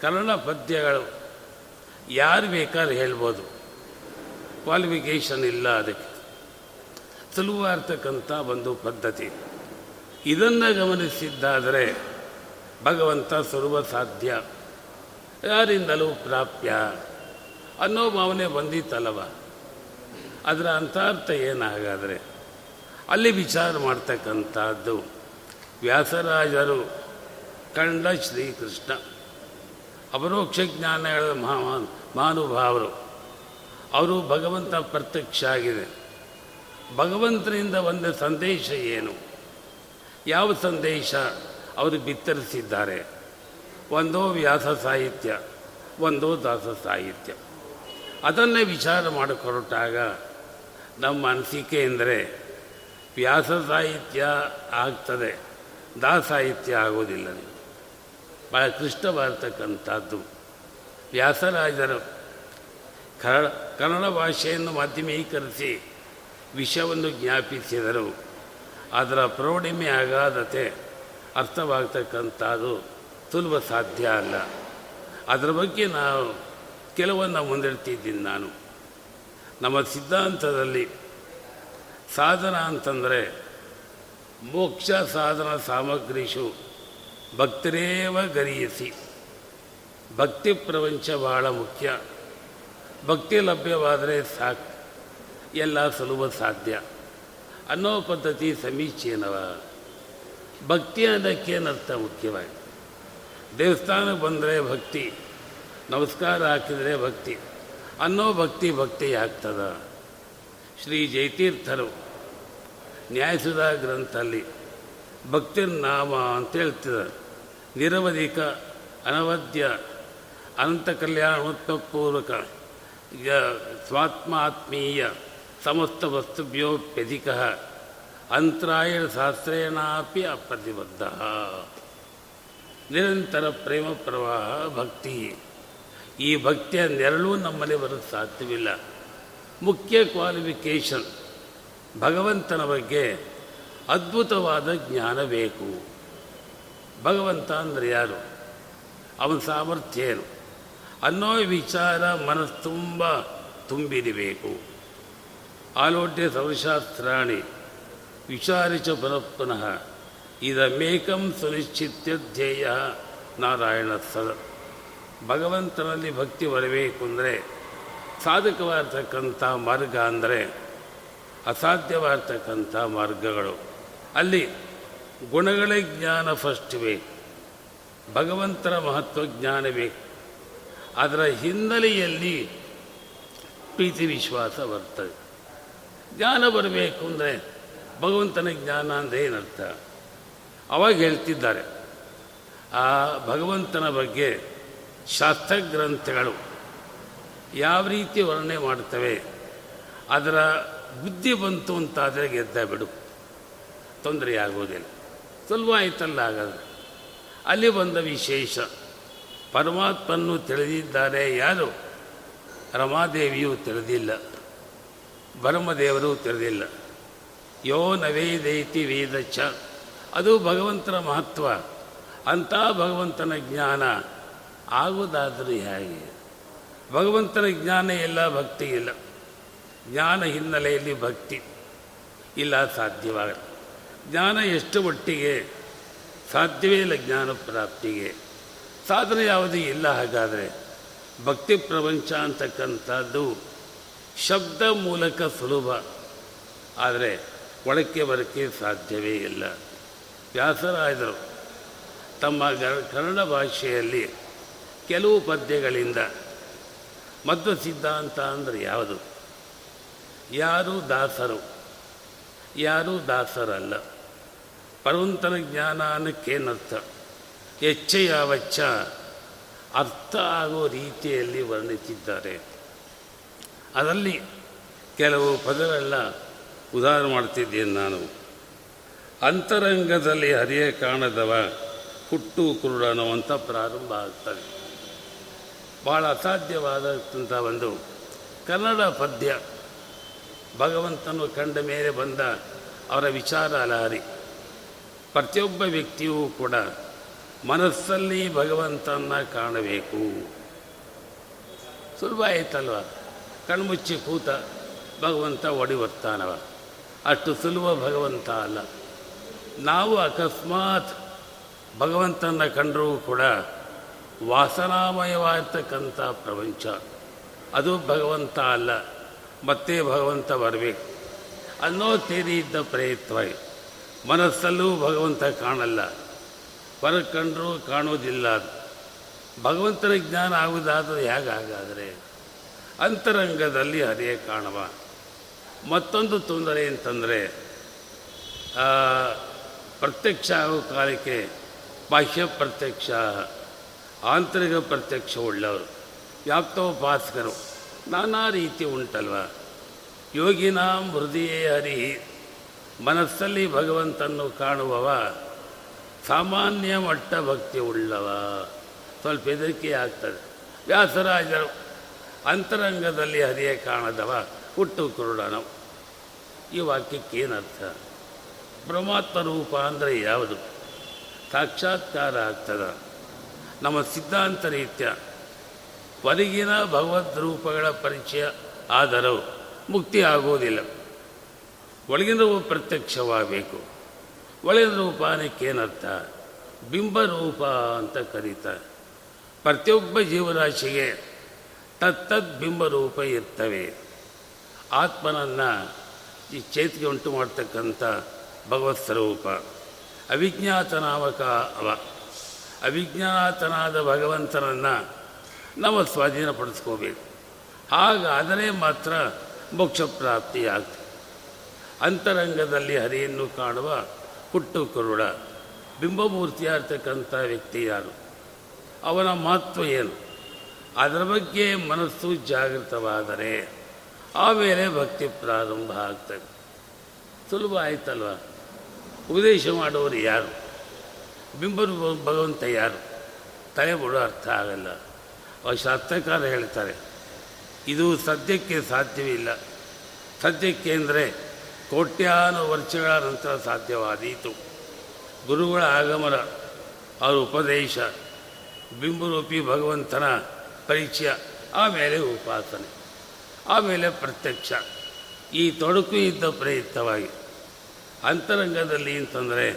ಕನ್ನಡ ಪದ್ಯಗಳು ಯಾರು ಬೇಕಾದ್ರೆ ಹೇಳ್ಬೋದು. ಕ್ವಾಲಿಫಿಕೇಷನ್ ಇಲ್ಲ ಅದಕ್ಕೆ. ಸುಲಭವಾಗಿರ್ತಕ್ಕಂಥ ಒಂದು ಪದ್ಧತಿ. ಇದನ್ನು ಗಮನಿಸಿದ್ದಾದರೆ ಭಗವಂತ ಸುಲಭ ಸಾಧ್ಯ. ಯಾರಿಂದಲೂ ಪ್ರಾಪ್ಯ. ಅನ್ನೋ ಭಾವನೆ ಬಂದಿತ್ತಲ್ಲವ? ಅದರ ಅಂತಾರ್ಥ ಏನಾಗಾದರೆ ಅಲ್ಲಿ ವಿಚಾರ ಮಾಡ್ತಕ್ಕಂಥದ್ದು ವ್ಯಾಸರಾಜರು ಕಂಡ ಶ್ರೀಕೃಷ್ಣ. ಅಪರೋಕ್ಷ ಜ್ಞಾನಗಳ ಮಹಾ, ಮಹಾನುಭಾವರು. ಅವರು ಭಗವಂತ ಪ್ರತ್ಯಕ್ಷ ಆಗಿದೆ. ಭಗವಂತನಿಂದ ಒಂದು ಸಂದೇಶ ಏನು? ಯಾವ ಸಂದೇಶ? ಅವರು ಬಿತ್ತರಿಸಿದ್ದಾರೆ. ಒಂದೋ ವ್ಯಾಸ ಸಾಹಿತ್ಯ, ಒಂದೋ ದಾಸ ಸಾಹಿತ್ಯ. ಅದನ್ನೇ ವಿಚಾರ ಮಾಡಿಕೊರಟಾಗ ನಮ್ಮ ಅನಿಸಿಕೆ ಎಂದರೆ ವ್ಯಾಸ ಸಾಹಿತ್ಯ ಆಗ್ತದೆ, ದಾಸ ಸಾಹಿತ್ಯ ಆಗೋದಿಲ್ಲ. ಭಾಳ ಕ್ಲಿಷ್ಟವಾಗಿರ್ತಕ್ಕಂಥದ್ದು ವ್ಯಾಸರಾಜರು ಕನ್ನಡ ಕನ್ನಡ ಭಾಷೆಯನ್ನು ಮಾಧ್ಯಮೀಕರಿಸಿ ವಿಷಯವನ್ನು ಜ್ಞಾಪಿಸಿದರು. ಅದರ ಪ್ರೌಢಿಮೆ ಅಗಾಧತೆ ಅರ್ಥವಾಗ್ತಕ್ಕಂಥದ್ದು ಸುಲಭ ಸಾಧ್ಯ ಅಲ್ಲ. ಅದರ ಬಗ್ಗೆ ನಾವು ಕೆಲವನ್ನು ಮುಂದಿಡ್ತಿದ್ದೀನಿ ನಾನು. ನಮ್ಮ ಸಿದ್ಧಾಂತದಲ್ಲಿ ಸಾಧನ ಅಂತಂದರೆ ಮೋಕ್ಷ ಸಾಧನ ಸಾಮಗ್ರಿಷು ಭಕ್ತರೇವ ಗರಿಯಸಿ ಭಕ್ತಿ ಪ್ರಪಂಚ ಭಾಳ ಮುಖ್ಯ. ಭಕ್ತಿ ಲಭ್ಯವಾದರೆ ಸಾಕು. ಎಲ್ಲ ಸುಲಭ ಸಾಧ್ಯ. ಅನ್ನೋ ಪದ್ಧತಿ ಸಮೀಚೀನವ. ಭಕ್ತಿ ಅನ್ನೋಕ್ಕೇನರ್ಥ ಮುಖ್ಯವಾಗಿ? ದೇವಸ್ಥಾನಕ್ಕೆ ಬಂದರೆ ಭಕ್ತಿ, ನಮಸ್ಕಾರ ಹಾಕಿದರೆ ಭಕ್ತಿ, ಅನ್ನೋ ಭಕ್ತಿ ಭಕ್ತಿ ಆಗ್ತದ. ಶ್ರೀ ಜಯತೀರ್ಥರು ನ್ಯಾಯಸುಧಾ ಗ್ರಂಥಲ್ಲಿ ಭಕ್ತಿರ್ನಾಮ ಅಂತ ಹೇಳ್ತಿದ್ದಾರೆ. ನಿರವಧಿಕ ಅನವದ್ಯ ಅನಂತ ಕಲ್ಯಾಣೋತ್ಪೂರ್ವಕ ಸ್ವಾತ್ಮಾತ್ಮೀಯ ಸಮಸ್ತ ವಸ್ತುಭ್ಯೋಪ್ಯಧಿಕ ಅಂತರಾಯಣ ಶಾಸ್ತ್ರೇನಾಪಿ ಅಪ್ರತಿಬದ್ಧ. ನಿರಂತರ ಪ್ರೇಮ ಪ್ರವಾಹ ಭಕ್ತಿ. ಈ ಭಕ್ತಿಯ ನೆರಳು ನಮ್ಮಲ್ಲಿ ಬರೋದು ಸಾಧ್ಯವಿಲ್ಲ. ಮುಖ್ಯ ಕ್ವಾಲಿಫಿಕೇಷನ್ ಭಗವಂತನ ಬಗ್ಗೆ ಅದ್ಭುತವಾದ ಜ್ಞಾನ ಬೇಕು. ಭಗವಂತ ಅಂದರೆ ಯಾರು? ಅವನ ಸಾಮರ್ಥ್ಯ ಏನು? ಅನ್ನೋ ವಿಚಾರ ಮನಸ್ಸು ತುಂಬ ತುಂಬಿರಬೇಕು. ಆಲೋಟ್ಯ ಸರ್ವಶಾಸ್ತ್ರಾಣಿ ಪುನಃ ಪುನಃ ಇದಮೇಕಂ ಸುನಿಶ್ಚಿತ್ಯ ಧ್ಯೇಯ ನಾರಾಯಣ ಸದ. ಭಗವಂತನಲ್ಲಿ ಭಕ್ತಿ ಬರಬೇಕು ಅಂದರೆ ಸಾಧಕವಾಗಿರ್ತಕ್ಕಂಥ ಮಾರ್ಗ ಅಂದರೆ ಅಸಾಧ್ಯವಾಗಿರ್ತಕ್ಕಂಥ ಮಾರ್ಗಗಳು. ಅಲ್ಲಿ ಗುಣಗಳ ಜ್ಞಾನ ಫಸ್ಟ್ ಬೇಕು ಭಗವಂತನ ಮಹತ್ವ ಜ್ಞಾನ ಅದರ ಹಿನ್ನೆಲೆಯಲ್ಲಿ ಪ್ರೀತಿ ವಿಶ್ವಾಸ ಬರ್ತದೆ. ಜ್ಞಾನ ಬರಬೇಕು ಅಂದರೆ ಭಗವಂತನ ಜ್ಞಾನ ಅಂದರೆ ಏನರ್ಥ? ಅವಾಗ ಹೇಳ್ತಿದ್ದಾರೆ. ಆ ಭಗವಂತನ ಬಗ್ಗೆ ಶಾಸ್ತ್ರಗ್ರಂಥಗಳು ಯಾವ ರೀತಿ ವರ್ಣನೆ ಮಾಡ್ತವೆ? ಅದರ ಬುದ್ಧಿ ಬಂತು ಅಂತಾದರೆ ಗೆದ್ದ ಬಿಡು. ತೊಂದರೆ ಸುಲಭ ಆಯ್ತಲ್ಲ ಹಾಗಾದ್ರೆ. ಅಲ್ಲಿ ಬಂದ ವಿಶೇಷ. ಪರಮಾತ್ಮನ್ನು ತಿಳಿದಿದ್ದಾರೆ ಯಾರು? ರಮಾದೇವಿಯು ತಿಳಿದಿಲ್ಲ. ಬ್ರಹ್ಮದೇವರು ತಿಳಿದಿಲ್ಲ. ಯೋ ನವೇದೈತಿ ವೇದ ಚ ಅದು ಭಗವಂತನ ಮಹತ್ವ. ಅಂಥ ಭಗವಂತನ ಜ್ಞಾನ. ಆಗುವುದಾದರೂ ಹೇಗೆ? ಭಗವಂತನ ಜ್ಞಾನ ಇಲ್ಲ, ಭಕ್ತಿ ಇಲ್ಲ. ಜ್ಞಾನ ಹಿನ್ನೆಲೆಯಲ್ಲಿ ಭಕ್ತಿ. ಇಲ್ಲ, ಸಾಧ್ಯವಾಗಲ್ಲ. ಜ್ಞಾನ ಎಷ್ಟು ಮಟ್ಟಿಗೆ? ಸಾಧ್ಯವೇ ಇಲ್ಲ ಜ್ಞಾನ ಪ್ರಾಪ್ತಿಗೆ. ಸಾಧನೆ ಯಾವುದೇ? ಇಲ್ಲ ಹಾಗಾದರೆ. ಭಕ್ತಿ ಪ್ರಪಂಚ ಅಂತಕ್ಕಂಥದ್ದು ಶಬ್ದ ಮೂಲಕ ಸುಲಭ. ಆದರೆ ಒಳಕ್ಕೆ ಬರಕ್ಕೆ ಸಾಧ್ಯವೇ ಇಲ್ಲ. ವ್ಯಾಸರಾಯದರು ತಮ್ಮ ಕನ್ನಡ ಭಾಷೆಯಲ್ಲಿ ಕೆಲವು ಪದ್ಯಗಳಿಂದ ಮದ್ದು ಸಿದ್ಧಾಂತ ಅಂದರೆ ಯಾವುದು? ಯಾರು ದಾಸರು? ಯಾರೂ ದಾಸರಲ್ಲ? ಪರವಂತನ ಜ್ಞಾನ ಅನ್ನಕ್ಕೇನರ್ಥ ಹೆಚ್ಚ ಯಾವಚ್ಚ ಅರ್ಥ ಆಗೋ ರೀತಿಯಲ್ಲಿ ವರ್ಣಿಸಿದ್ದಾರೆ ಅದರಲ್ಲಿ ಕೆಲವು ಪದಗಳೆಲ್ಲ ಉದಾಹರಣೆ ಮಾಡ್ತಿದ್ದೇನೆ ನಾನು. ಅಂತರಂಗದಲ್ಲಿ ಹರಿಯ ಕಾಣದವ ಹುಟ್ಟು ಕುರುಡನು ಅಂತ ಪ್ರಾರಂಭ ಆಗ್ತದೆ. ಭಾಳ ಅಸಾಧ್ಯವಾದಂಥ ಒಂದು ಕನ್ನಡ ಪದ್ಯ ಭಗವಂತನು ಕಂಡ ಮೇಲೆ ಬಂದ ಅವರ ವಿಚಾರ ಲಹರಿ ಪ್ರತಿಯೊಬ್ಬ ವ್ಯಕ್ತಿಯೂ ಕೂಡ ಮನಸ್ಸಲ್ಲಿ ಭಗವಂತನ ಕಾಣಬೇಕು. ಸುಲಭ ಆಯ್ತಲ್ವ? ಕಣ್ಮುಚ್ಚಿ ಕೂತ ಭಗವಂತ ಒಡಿ ಬರ್ತಾನವ. ಅಷ್ಟು ಸುಲಭ ಭಗವಂತ ಅಲ್ಲ. ನಾವು ಅಕಸ್ಮಾತ್ ಭಗವಂತನ ಕಂಡರೂ ಕೂಡ ವಾಸನಾಮಯವಾಗಿರ್ತಕ್ಕಂಥ ಪ್ರಪಂಚ. ಅದು ಭಗವಂತ ಅಲ್ಲ. ಮತ್ತೆ ಭಗವಂತ ಬರಬೇಕು ಅನ್ನೋ ತೇರಿ ಇದ್ದ ಪ್ರಯತ್ನ ಮನಸ್ಸಲ್ಲೂ ಭಗವಂತ ಕಾಣಲ್ಲ. ಹೊರ ಕಂಡರೂ ಕಾಣೋದಿಲ್ಲ ಭಗವಂತನ ಜ್ಞಾನ ಆಗುವುದಾದರೆ ಹೇಗಾಗಾದರೆ ಅಂತರಂಗದಲ್ಲಿ ಅದೇ ಕಾಣುವ. ಮತ್ತೊಂದು ತೊಂದರೆ ಅಂತಂದರೆ ಪ್ರತ್ಯಕ್ಷ ಆಗೋ ಕಾಲಕ್ಕೆ ಬಾಹ್ಯ ಪ್ರತ್ಯಕ್ಷ, ಆಂತರಿಕ ಪ್ರತ್ಯಕ್ಷ ಉಳ್ಳವರು ವ್ಯಾಪ್ತೋಪಾಸಕರು ನಾನಾ ರೀತಿ ಉಂಟಲ್ವ. ಯೋಗಿನಾಂ ಹೃದಯೇ ಹರಿ ಮನಸ್ಸಲ್ಲಿ ಭಗವಂತನ್ನು ಕಾಣುವವ, ಸಾಮಾನ್ಯ ಮಟ್ಟ ಭಕ್ತಿ ಉಳ್ಳವ. ಸ್ವಲ್ಪ ಹೆದರಿಕೆ ಆಗ್ತದೆ. ವ್ಯಾಸರಾಜರು ಅಂತರಂಗದಲ್ಲಿ ಹರಿಯೇ ಕಾಣದವ, ಹುಟ್ಟು ಕುರುಡನು. ಈ ವಾಕ್ಯಕ್ಕೆ ಏನರ್ಥ? ಪರಮಾತ್ಮ ರೂಪ ಅಂದರೆ ಯಾವುದು? ಸಾಕ್ಷಾತ್ಕಾರ ಆಗ್ತದ. ನಮ್ಮ ಸಿದ್ಧಾಂತ ರೀತ್ಯ, ಹೊರಗಿನ ಭಗವದ್ ರೂಪಗಳ ಪರಿಚಯ ಆದರೂ ಮುಕ್ತಿ ಆಗೋದಿಲ್ಲ ಒಳಗಿನ ರೂಪ ಪ್ರತ್ಯಕ್ಷವಾಗಬೇಕು. ಒಳಗಿನ ರೂಪ ಏನರ್ಥ? ಬಿಂಬರೂಪ ಅಂತ ಕರೀತಾರೆ ಪ್ರತಿಯೊಬ್ಬ ಜೀವರಾಶಿಗೆ ತತ್ತದ್ ಬಿಂಬರೂಪ ಇರ್ತವೆ. ಆತ್ಮನನ್ನು ಈ ಚೇತಿಗೆ ಉಂಟು ಮಾಡ್ತಕ್ಕಂಥ ಭಗವತ್ ಸ್ವರೂಪ. ಅವಿಜ್ಞಾತನಾಮಕ ಅವ. ಅವಿಜ್ಞಾತನಾದ ಭಗವಂತನನ್ನು ನಾವು ಸ್ವಾಧೀನಪಡಿಸ್ಕೋಬೇಕು. ಹಾಗಾದರೆ ಮಾತ್ರ ಮೋಕ್ಷ ಪ್ರಾಪ್ತಿಯಾಗ್ತದೆ ಅಂತರಂಗದಲ್ಲಿ ಹರಿಯನ್ನು ಕಾಣುವ ಹುಟ್ಟು ಕುರುಡ, ಬಿಂಬಮೂರ್ತಿಯಾಗಿರ್ತಕ್ಕಂಥ ವ್ಯಕ್ತಿ ಯಾರು? ಅವನ ಮಹತ್ವ ಏನು? ಅದರ ಬಗ್ಗೆ ಮನಸ್ಸು ಜಾಗೃತವಾದರೆ ಆಮೇಲೆ ಭಕ್ತಿ ಪ್ರಾರಂಭ ಆಗ್ತದೆ. ಸುಲಭ ಆಯ್ತಲ್ವ? ಉಪದೇಶ ಮಾಡೋರು ಯಾರು? ಬಿಂಬರು ಭಗವಂತ ಯಾರು? ತಲೆ ಬಿಡೋ ಅರ್ಥ ಆಗಲ್ಲ. ಅವ ಶಾಸ್ತ್ರಕಾರ ಹೇಳ್ತಾರೆ, ಇದು ಸದ್ಯಕ್ಕೆ ಸಾಧ್ಯವಿಲ್ಲ. ಸದ್ಯಕ್ಕೆ ಅಂದರೆ ಕೋಟ್ಯಾನು ವರ್ಷಗಳ ನಂತರ ಸಾಧ್ಯವಾದೀತು. ಗುರುಗಳ ಆಗಮನ ಅವರ ಉಪದೇಶ, ಬಿಂಬರೂಪಿ ಭಗವಂತನ ಪರಿಚಯ ಆಮೇಲೆ ಉಪಾಸನೆ ಆಮೇಲೆ ಪ್ರತ್ಯಕ್ಷ. ಈ ತೊಡಕು ಇದ್ದ ಪ್ರಯುಕ್ತವಾಗಿ ಅಂತರಂಗದಲ್ಲಿ ಅಂತಂದರೆ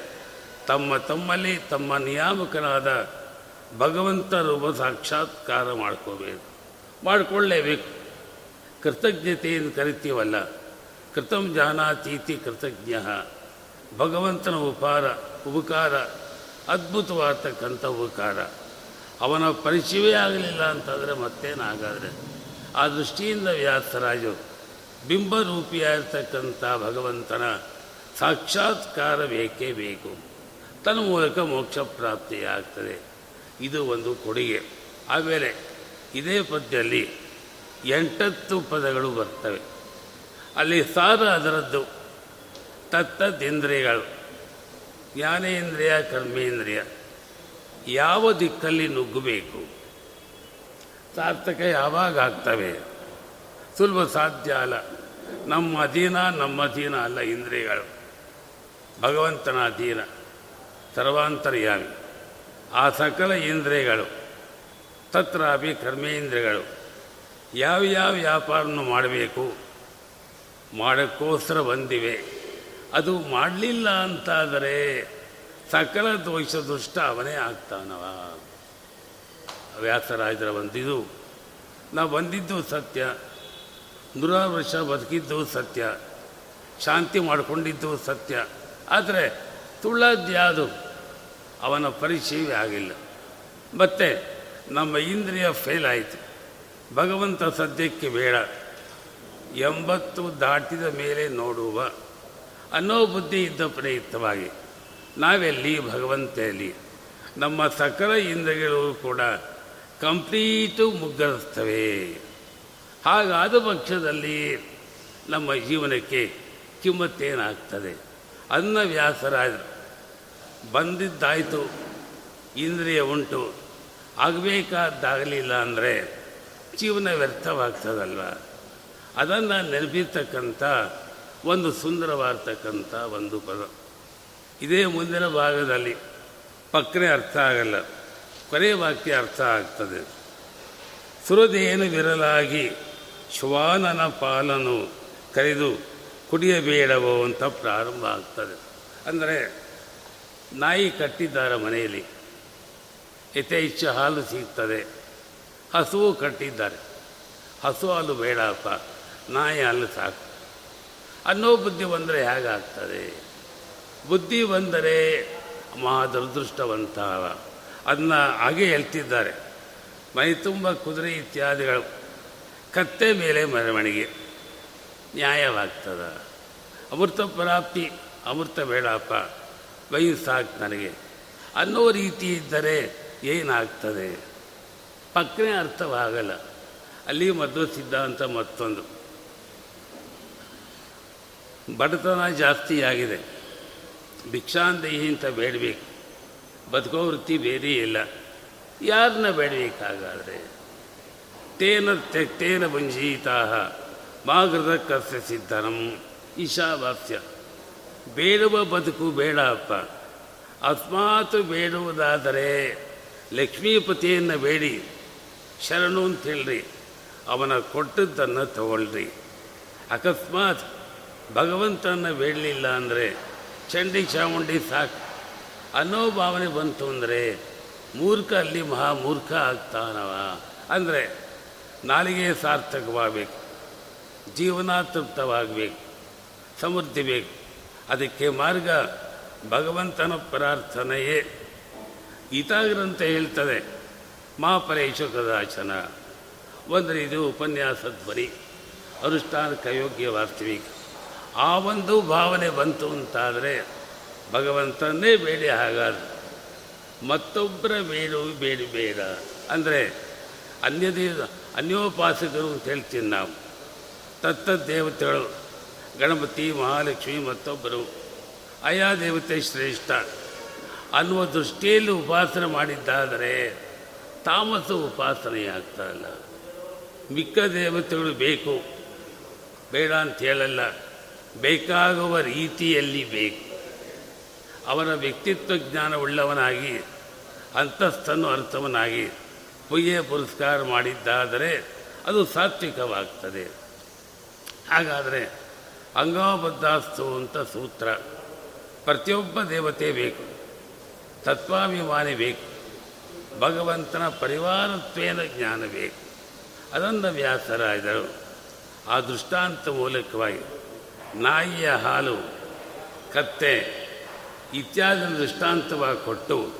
ತಮ್ಮ ತಮ್ಮಲ್ಲಿ ತಮ್ಮ ನಿಯಾಮಕನಾದ ಭಗವಂತ ರೂಪ ಸಾಕ್ಷಾತ್ಕಾರ ಮಾಡ್ಕೋಬೇಕು, ಮಾಡಿಕೊಳ್ಳೇಬೇಕು. ಕೃತಜ್ಞತೆಯನ್ನು ಕರಿತೀವಲ್ಲ ಕೃತಂ ಜಾನಾತೀತಿ ಕೃತಜ್ಞ. ಭಗವಂತನ ಉಪಾರ, ಉಪಕಾರ ಅದ್ಭುತವಾಗ್ತಕ್ಕಂಥ ಉಪಕಾರ. ಅವನ ಪರಿಚಯವೇ ಆಗಲಿಲ್ಲ ಅಂತಂದರೆ ಮತ್ತೇನಾಗಾದರೆ? ಆ ದೃಷ್ಟಿಯಿಂದ ವ್ಯಾಸರಾಜು, ಬಿಂಬರೂಪಿಯಾಗಿರ್ತಕ್ಕಂಥ ಭಗವಂತನ ಸಾಕ್ಷಾತ್ಕಾರ ಬೇಕೇ ಬೇಕು. ತನ್ನ ಮೂಲಕ ಮೋಕ್ಷ ಪ್ರಾಪ್ತಿಯಾಗ್ತದೆ ಇದು ಒಂದು ಕೊಡುಗೆ. ಆಮೇಲೆ ಇದೇ ಪದ್ಯದಲ್ಲಿ ಎಂಟತ್ತು ಪದಗಳು ಬರ್ತವೆ. ಅಲ್ಲಿ ಸಾರ ಅದರದ್ದು. ತತ್ತದಿಂದ್ರಿಯಗಳು ಜ್ಞಾನೇಂದ್ರಿಯ, ಕರ್ಮೇಂದ್ರಿಯ. ಯಾವ ದಿಕ್ಕಲ್ಲಿ ನುಗ್ಗಬೇಕು? ಸಾರ್ಥಕ ಯಾವಾಗ ಆಗ್ತವೆ ಸುಲಭ ಸಾಧ್ಯ ಅಲ್ಲ. ನಮ್ಮ ಅಧೀನ ನಮ್ಮ ಅಧೀನ ಅಲ್ಲ ಇಂದ್ರಿಯಗಳು. ಭಗವಂತನ ಅಧೀನ, ಸರ್ವಾಂತರ್ಯಾಮಿ. ಆ ಸಕಲ ಇಂದ್ರಿಯಗಳು, ತತ್ರಾಪಿ ಕರ್ಮೇಂದ್ರಿಯಗಳು, ಯಾವ ಯಾವ ವ್ಯಾಪಾರವನ್ನು ಮಾಡಬೇಕು? ಮಾಡೋಕ್ಕೋಸ್ಕರ ಬಂದಿವೆ. ಅದು ಮಾಡಲಿಲ್ಲ ಅಂತಾದರೆ ಸಕಲ ದೋಷ ದುಷ್ಟ ಅವನೇ ಆಗ್ತಾನವ. ವ್ಯಾಸರಾಜರ ಬಂದಿದ್ದು, ನಾವು ಬಂದಿದ್ದು ಸತ್ಯ ನೂರಾರು ವರ್ಷ ಬದುಕಿದ್ದು ಸತ್ಯ, ಶಾಂತಿ ಮಾಡಿಕೊಂಡಿದ್ದು ಸತ್ಯ. ಆದರೆ ತುಳದ್ಯಾದು ಅವನ ಪರಿಚಯವೇ ಆಗಿಲ್ಲ. ಮತ್ತು ನಮ್ಮ ಇಂದ್ರಿಯ ಫೇಲ್ ಆಯಿತು. ಭಗವಂತ ಸದ್ಯಕ್ಕೆ ಬೇಡ. ಎಂಬತ್ತು ದಾಟಿದ ಮೇಲೆ ನೋಡುವ ಅನ್ನೋ ಬುದ್ಧಿ ಇದ್ದ ಪ್ರಯುಕ್ತವಾಗಿ ನಾವೆಲ್ಲಿ ಭಗವಂತೆಯಲ್ಲಿ ನಮ್ಮ ಸಕಲ ಇಂದ್ರಿಯಗಳು ಕೂಡ ಕಂಪ್ಲೀಟು ಮುಗ್ಗರಿಸ್ತವೆ ಹಾಗಾದ ಪಕ್ಷದಲ್ಲಿ ನಮ್ಮ ಜೀವನಕ್ಕೆ ಕಿಮ್ಮತ್ತೇನಾಗ್ತದೆ? ಅನ್ನ ವ್ಯಾಸರಾಜ ಬಂದಿದ್ದಾಯಿತು, ಇಂದ್ರಿಯ ಉಂಟು, ಆಗಬೇಕಾದ್ದಾಗಲಿಲ್ಲ ಅಂದರೆ ಜೀವನ ವ್ಯರ್ಥವಾಗ್ತದಲ್ವ? ಅದನ್ನು ನೆನಪಿರ್ತಕ್ಕಂಥ, ಒಂದು ಸುಂದರವಾಗಿರ್ತಕ್ಕಂಥ ಒಂದು ಪದ. ಇದೇ ಮುಂದಿನ ಭಾಗದಲ್ಲಿ ಪಕ್ಕನೆ ಅರ್ಥ ಆಗಲ್ಲ, ಕೊನೆಯ ವಾಕ್ಯ ಅರ್ಥ ಆಗ್ತದೆ. ಸುರದೇನು ವಿರಲಾಗಿ, ಶ್ವಾನನ ಪಾಲನು ಕರೆದು ಕುಡಿಯಬೇಡವೋ ಅಂತ ಪ್ರಾರಂಭ ಆಗ್ತದೆ. ಅಂದರೆ ನಾಯಿ ಕಟ್ಟಿದ್ದಾರೆ ಮನೆಯಲ್ಲಿ ಯಥೇಚ್ಛ ಹಾಲು ಸಿಗ್ತದೆ, ಹಸುವು ಕಟ್ಟಿದ್ದಾರೆ. ಹಸು ಹಾಲು ಬೇಡಪ್ಪ ನಾಯಿ ಅಲ್ಲಿ ಸಾಕು. ಅನ್ನೋ ಬುದ್ಧಿ ಬಂದರೆ ಹೇಗಾಗ್ತದೆ? ಬುದ್ಧಿ ಬಂದರೆ ಮಹಾ ದುರದೃಷ್ಟವಂತ ಅದನ್ನ ಹಾಗೆ ಹೇಳ್ತಿದ್ದಾರೆ. ಮೈ ತುಂಬ ಕುದುರೆ ಇತ್ಯಾದಿಗಳು. ಕತ್ತೆ ಮೇಲೆ ಮೆರವಣಿಗೆ. ನ್ಯಾಯವಾಗ್ತದ. ಅಮೃತ ಪ್ರಾಪ್ತಿ, ಅಮೃತ ಬೇಡಪ್ಪ. ವೈನ್ ಸಾಕು ನನಗೆ. ಅನ್ನೋ ರೀತಿ ಇದ್ದರೆ ಏನಾಗ್ತದೆ? ಪಕ್ಕನೆ ಅರ್ಥವಾಗಲ್ಲ. ಅಲ್ಲಿ ಮಧ್ವ ಸಿದ್ಧಾಂತ ಮತ್ತೊಂದು. ಬಡತನ ಜಾಸ್ತಿ ಆಗಿದೆ. ಭಿಕ್ಷಾಂದೇಹಿ ಅಂತ ಬೇಡಬೇಕು. ಬದುಕೋ ವೃತ್ತಿ ಬೇರೆ ಇಲ್ಲ. ಯಾರನ್ನ ಬೇಡಬೇಕಾಗಾದರೆ? ತೇನ ತೆಕ್ತೇನ ಭಂಜೀತಾ ಮಾಗೃತ ಕಸ್ಯ ಸಿದ್ಧನಂ. ಈಶಾವಾಸ್ಯ. ಬೇಡುವ ಬದುಕು ಬೇಡ ಅಪ್ಪ. ಅಸ್ಮಾತ್ ಬೇಡುವುದಾದರೆ ಲಕ್ಷ್ಮೀಪತಿಯನ್ನು ಬೇಡಿ. ಶರಣು ಅಂತ ಹೇಳ್ರಿ. ಅವನ ಕೊಟ್ಟದ್ದನ್ನು ತಗೊಳ್ರಿ. ಅಕಸ್ಮಾತ್ ಭಗವಂತನ ಬೇಡಲಿಲ್ಲ ಅಂದರೆ ಚಂಡಿ ಚಾಮುಂಡಿ ಸಾಕು. ಅನ್ನೋ ಭಾವನೆ ಬಂತು ಅಂದರೆ ಮೂರ್ಖ ಅಲ್ಲಿ ಮಹಾ ಮೂರ್ಖ ಆಗ್ತಾನವ. ಅಂದರೆ ನಾಲಿಗೆ ಸಾರ್ಥಕವಾಗಬೇಕು. ಜೀವನ ತೃಪ್ತವಾಗಬೇಕು. ಸಮೃದ್ಧಿ ಬೇಕು. ಅದಕ್ಕೆ ಮಾರ್ಗ ಭಗವಂತನ ಪ್ರಾರ್ಥನೆಯೇ. ಗೀತಾಗ್ರಂಥ ಹೇಳ್ತದೆ ಮಹಾಪರೇಶ ಕದಾಚನ. ಒಂದು ಇದು ಉಪನ್ಯಾಸ ಧ್ವನಿ ಅನುಷ್ಠಾನಕ್ಕೆ ಯೋಗ್ಯ ವಾಸ್ತವಿಕ. ಆ ಒಂದು ಭಾವನೆ ಬಂತು ಅಂತಾದರೆ ಭಗವಂತನ್ನೇ ಬೇಡಿ ಹಾಗಾದ ಮತ್ತೊಬ್ಬರ ಬೇಡು ಬೇಡಿ ಬೇಡ. ಅಂದರೆ ಅನ್ಯದೇ ಅನ್ಯೋಪಾಸಕರು ಅಂತ ಹೇಳ್ತೀನಿ ನಾವು. ತತ್ತ ದೇವತೆಗಳು, ಗಣಪತಿ, ಮಹಾಲಕ್ಷ್ಮಿ ಮತ್ತೊಬ್ಬರು. ಆಯಾ ದೇವತೆ ಶ್ರೇಷ್ಠ. ಅನ್ನುವ ದೃಷ್ಟಿಯಲ್ಲಿ ಉಪಾಸನೆ ಮಾಡಿದ್ದಾದರೆ ತಾಮಸ ಉಪಾಸನೆ ಇಲ್ಲ. ಮಿಕ್ಕ ದೇವತೆಗಳು ಬೇಕು. ಬೇಡ ಅಂತ ಹೇಳಲ್ಲ. ಬೇಕಾಗುವ ರೀತಿಯಲ್ಲಿ ಬೇಕು. ಅವನ ವ್ಯಕ್ತಿತ್ವ ಜ್ಞಾನ ಉಳ್ಳವನಾಗಿ ಅಂತಸ್ಥನ್ನು ಅರ್ಥವನಾಗಿ ಪೂಜೆ ಪುರಸ್ಕಾರ ಮಾಡಿದ್ದಾದರೆ ಅದು ಸಾತ್ವಿಕವಾಗ್ತದೆ. ಹಾಗಾದರೆ ಅಂಗಾಬದ್ಧಾಸ್ತು ಅಂತ ಸೂತ್ರ. ಪ್ರತಿಯೊಬ್ಬ ದೇವತೆ ಬೇಕು, ತತ್ವಾಭಿಮಾನಿ ಬೇಕು, ಭಗವಂತನ ಪರಿವಾರತ್ವೇನ ಜ್ಞಾನ ಬೇಕು. ಅದನ್ನು ವ್ಯಾಸರಾದರು. ಆ ದೃಷ್ಟಾಂತ ಮೂಲಕವಾಗಿ ನಾಯಿಯ ಹಾಲು, ಕತ್ತೆ ಇತ್ಯಾದಿ ದೃಷ್ಟಾಂತವಾಗಿ ಕೊಟ್ಟು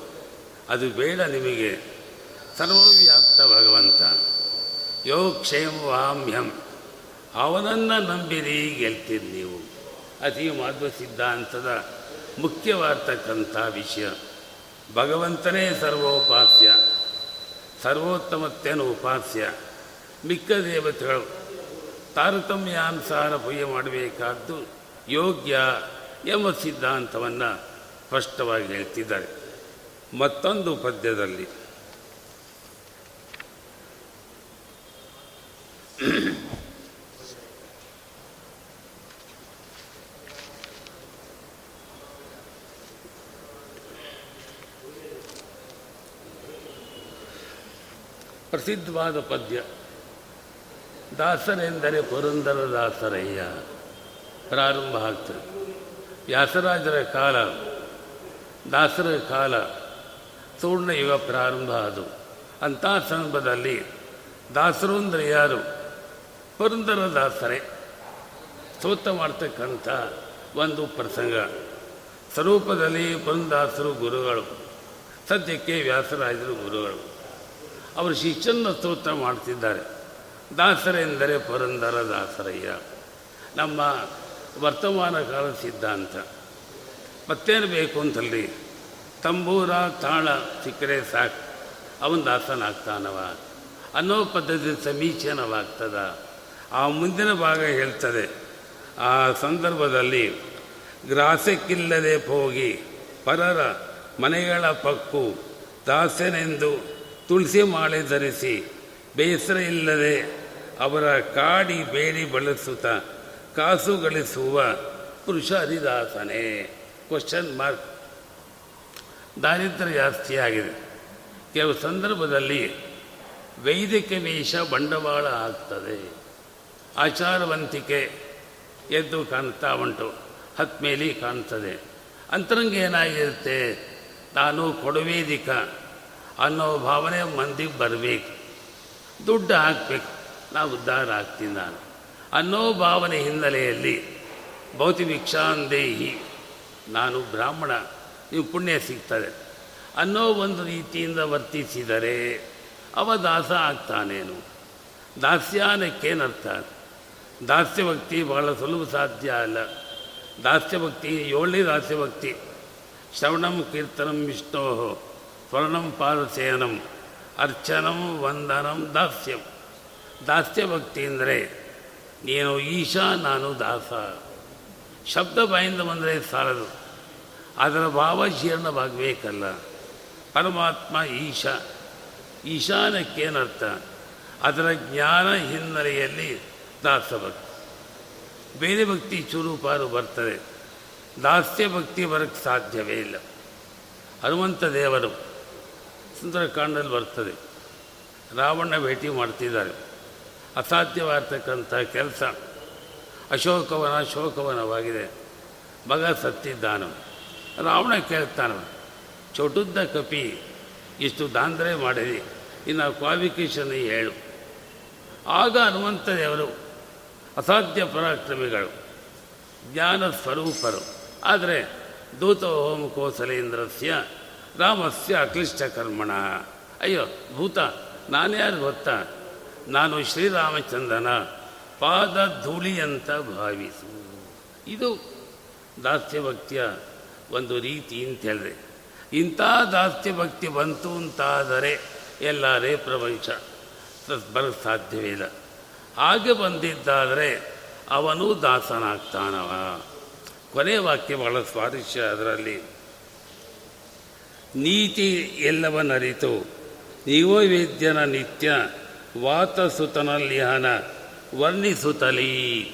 ಅದು ಬೇಡ ನಿಮಗೆ. ಸರ್ವವ್ಯಾಪ್ತ ಭಗವಂತ. ಯೋ ಕ್ಷೇಮ ವಾಮ್ಯಂ ಅವನನ್ನು ನಂಬಿರಿ, ಗೆಲ್ತೀರಿ ನೀವು. ಅತಿ ಮಾಧ್ವ ಸಿದ್ಧಾಂತದ ಮುಖ್ಯವಾಗ್ತಕ್ಕಂಥ ವಿಷಯ. ಭಗವಂತನೇ ಸರ್ವೋಪಾಸ್ಯ. ಸರ್ವೋತ್ತಮತ್ತೆಯನ್ನು ಉಪಾಸ್ಯ. ಮಿಕ್ಕ ದೇವತೆಗಳು ತಾರತಮ್ಯಾನುಸಾರ ಪೂಜೆ ಮಾಡಬೇಕಾದ್ದು ಯೋಗ್ಯ ಎಂಬ ಸಿದ್ಧಾಂತವನ್ನು ಸ್ಪಷ್ಟವಾಗಿ ಹೇಳ್ತಿದ್ದಾರೆ. ಮತ್ತೊಂದು ಪದ್ಯದಲ್ಲಿ. ಪ್ರಸಿದ್ಧವಾದ ಪದ್ಯ ದಾಸರೆಂದರೆ ಪುರಂದರ ದಾಸರಯ್ಯ ಪ್ರಾರಂಭ ಆಗ್ತದೆ. ವ್ಯಾಸರಾಜರ ಕಾಲ, ದಾಸರ ಕಾಲ ಸೂರ್ಣ ಯುಗ ಪ್ರಾರಂಭ ಅದು. ಅಂಥ ಸಂದರ್ಭದಲ್ಲಿ ದಾಸರು ಅಂದರೆ ಯಾರು? ಪುರಂದರ ದಾಸರೇ ಸ್ತೋತ್ರ ಮಾಡ್ತಕ್ಕಂಥ ಒಂದು ಪ್ರಸಂಗ. ಸ್ವರೂಪದಲ್ಲಿ ಪುರಂದಾಸರು ಗುರುಗಳು, ಸದ್ಯಕ್ಕೆ ವ್ಯಾಸರಾಜರು ಗುರುಗಳು. ಅವರು ಶಿಷ್ಯನ ಸ್ತೋತ್ರ ಮಾಡ್ತಿದ್ದಾರೆ. ದಾಸರೆಂದರೆ ಪುರಂದರ ದಾಸರಯ್ಯ. ನಮ್ಮ ವರ್ತಮಾನ ಕಾಲ ಸಿದ್ಧಾಂತ. ಮತ್ತೇನು ಬೇಕು ಅಂತಲ್ಲಿ? ತಂಬೂರ, ತಾಳ ಸಿಕ್ಕರೆ ಸಾಕು. ಅವನ ದಾಸನಾಗ್ತಾನವ. ಅನ್ನೋ ಪದ್ಧತಿ ಸಮೀಚೀನವಾಗ್ತದ. ಆ ಮುಂದಿನ ಭಾಗ ಹೇಳ್ತದೆ. ಆ ಸಂದರ್ಭದಲ್ಲಿ ಗ್ರಾಸಕ್ಕಿಲ್ಲದೆ ಹೋಗಿ ಪರರ ಮನೆಗಳ ಪಕ್ಕು ದಾಸನೆಂದು ತುಳಸಿ ಮಾಳೆ ಧರಿಸಿ ಬೇಸರ ಇಲ್ಲದೆ ಅವರ ಕಾಡಿ ಬೇಡಿ ಬಳಸುತ್ತ, ಕಾಸು ಗಳಿಸುವ ಪುರುಷ ಹರಿದಾಸನೇ? ಕ್ವಶನ್ ಮಾರ್ಕ್ ದಾರಿದ್ರ್ಯ ಜಾಸ್ತಿ ಆಗಿದೆ. ಕೆಲವು ಸಂದರ್ಭದಲ್ಲಿ ವೈದಿಕ ವೇಷ ಬಂಡವಾಳ ಆಗ್ತದೆ. ಆಚಾರವಂತಿಕೆ ಎದ್ದು ಕಾಣ್ತಾ ಉಂಟು. ಹತ್ಮೇಲಿ ಕಾಣ್ತದೆ. ಅಂತರಂಗ ಏನಾಗಿರುತ್ತೆ? ನಾನು ಕೊಡವೇದಿಕ ಅನ್ನೋ ಭಾವನೆ ಮಂದಿಗೆ ಬರಬೇಕು. ದುಡ್ಡು ಹಾಕಬೇಕು. ನಾವು ಉದ್ಧಾರ ಆಗ್ತೀನಿ ನಾನು. ಅನ್ನೋ ಭಾವನೆ ಹಿನ್ನೆಲೆಯಲ್ಲಿ ಭೌತಿ ಭಿಕ್ಷಾಂದೇಹಿ ನಾನು ಬ್ರಾಹ್ಮಣ, ನೀವು ಪುಣ್ಯ ಸಿಗ್ತದೆ. ಅನ್ನೋ ಒಂದು ರೀತಿಯಿಂದ ವರ್ತಿಸಿದರೆ ಅವ ದಾಸ ಆಗ್ತಾನೇನು ದಾಸ್ಯಾನಕ್ಕೇನರ್ಥ ದಾಸ್ಯ ಭಕ್ತಿ ಬಹಳ ಸುಲಭ ಸಾಧ್ಯ ಅಲ್ಲ. ದಾಸ್ಯ ಭಕ್ತಿ ಏಳನೇ ದಾಸ್ಯ ಭಕ್ತಿ. ಶ್ರವಣಂ ಕೀರ್ತನಂ ವಿಷ್ಣೋ, ಸ್ವರ್ಣಂ ಪಾದಸೇನಂ ಅರ್ಚನಂ ವಂದನಂ ದಾಸ್ಯಂ. ದಾಸ್ಯ ಭಕ್ತಿ ಅಂದರೆ, ನೀನು ಈಶಾ, ನಾನು ದಾಸ. ಶಬ್ದ ಬಾಯಿಂದ ಬಂದರೆ ಸಾಲದು. ಅದರ ಭಾವ ಜೀರ್ಣವಾಗಬೇಕಲ್ಲ ಪರಮಾತ್ಮ ಈಶಾ. ಈಶಾನಕ್ಕೇನರ್ಥ ಅದರ ಜ್ಞಾನ ಹಿನ್ನೆಲೆಯಲ್ಲಿ ದಾಸಭಕ್ತಿ ಬೇರೆ ಭಕ್ತಿ ಚೂರುಪಾರು ಬರ್ತದೆ. ದಾಸ್ಯ ಭಕ್ತಿ ಬರಕ್ಕೆ ಸಾಧ್ಯವೇ ಇಲ್ಲ. ಹನುಮಂತ ದೇವರು ಸುಂದರಕಾಂಡಲ್ಲಿ ಬರ್ತದೆ. ರಾವಣ ಭೇಟಿ ಮಾಡ್ತಿದ್ದಾರೆ. ಅಸಾಧ್ಯವಾಗಿರ್ತಕ್ಕಂಥ ಕೆಲಸ. ಅಶೋಕವನ ಶೋಕವನವಾಗಿದೆ. ಮಗ ಸತ್ತಿದ್ದಾನು. ರಾವಣ ಕೇಳ್ತಾನ, ಚೊಟುದ್ದ ಕಪಿ, ಇಷ್ಟು ದಾಂದ್ರೆ ಮಾಡಿದಿ. ಇನ್ನು ಕ್ವಾಲಿಫಿಕೇಶನ್ ಹೇಳು. ಆಗ ಹನುಮಂತ ದೇವರು ಅಸಾಧ್ಯ ಪರಾಕ್ರಮಿಗಳು, ಜ್ಞಾನ ಸ್ವರೂಪರು. ಆದರೆ ದೂತ ಹೋಮ ಕೋಸಲೇಂದ್ರಸ್ಯ ರಾಮಸ್ಯ ಅಕ್ಲಿಷ್ಟ ಕರ್ಮಣ ಅಯ್ಯೋ, ಭೂತ, ನಾನ್ಯಾರು ಗೊತ್ತಾ? ನಾನು ಶ್ರೀರಾಮಚಂದ್ರನ ಪಾದ ಧೂಳಿ ಅಂತ ಭಾವಿಸು. ಇದು ದಾಸ್ಯ ಭಕ್ತಿಯ ಒಂದು ರೀತಿ ಅಂತ ಹೇಳಿದೆ ಇಂಥ ದಾಸ್ಯ ಭಕ್ತಿ ಬಂತು ಅಂತಾದರೆ ಎಲ್ಲರೇ ಪ್ರಪಂಚ ಬರಲು ಸಾಧ್ಯವೇ ಇಲ್ಲ. ಹಾಗೆ ಬಂದಿದ್ದಾದರೆ ಅವನು ದಾಸನಾಗ್ತಾನವ. ಕೊನೆ ವಾಕ್ಯ ಬಹಳ ಸ್ವಾರಸ್ಯ ಅದರಲ್ಲಿ. ನೀತಿ ಎಲ್ಲವನ್ನರಿತು ನೀವೋವೇದ್ಯನ ನಿತ್ಯ ವಾತಸುತನಲ್ಲಿ ಹನ ವರ್ಣಿಸುತ್ತಲೀ.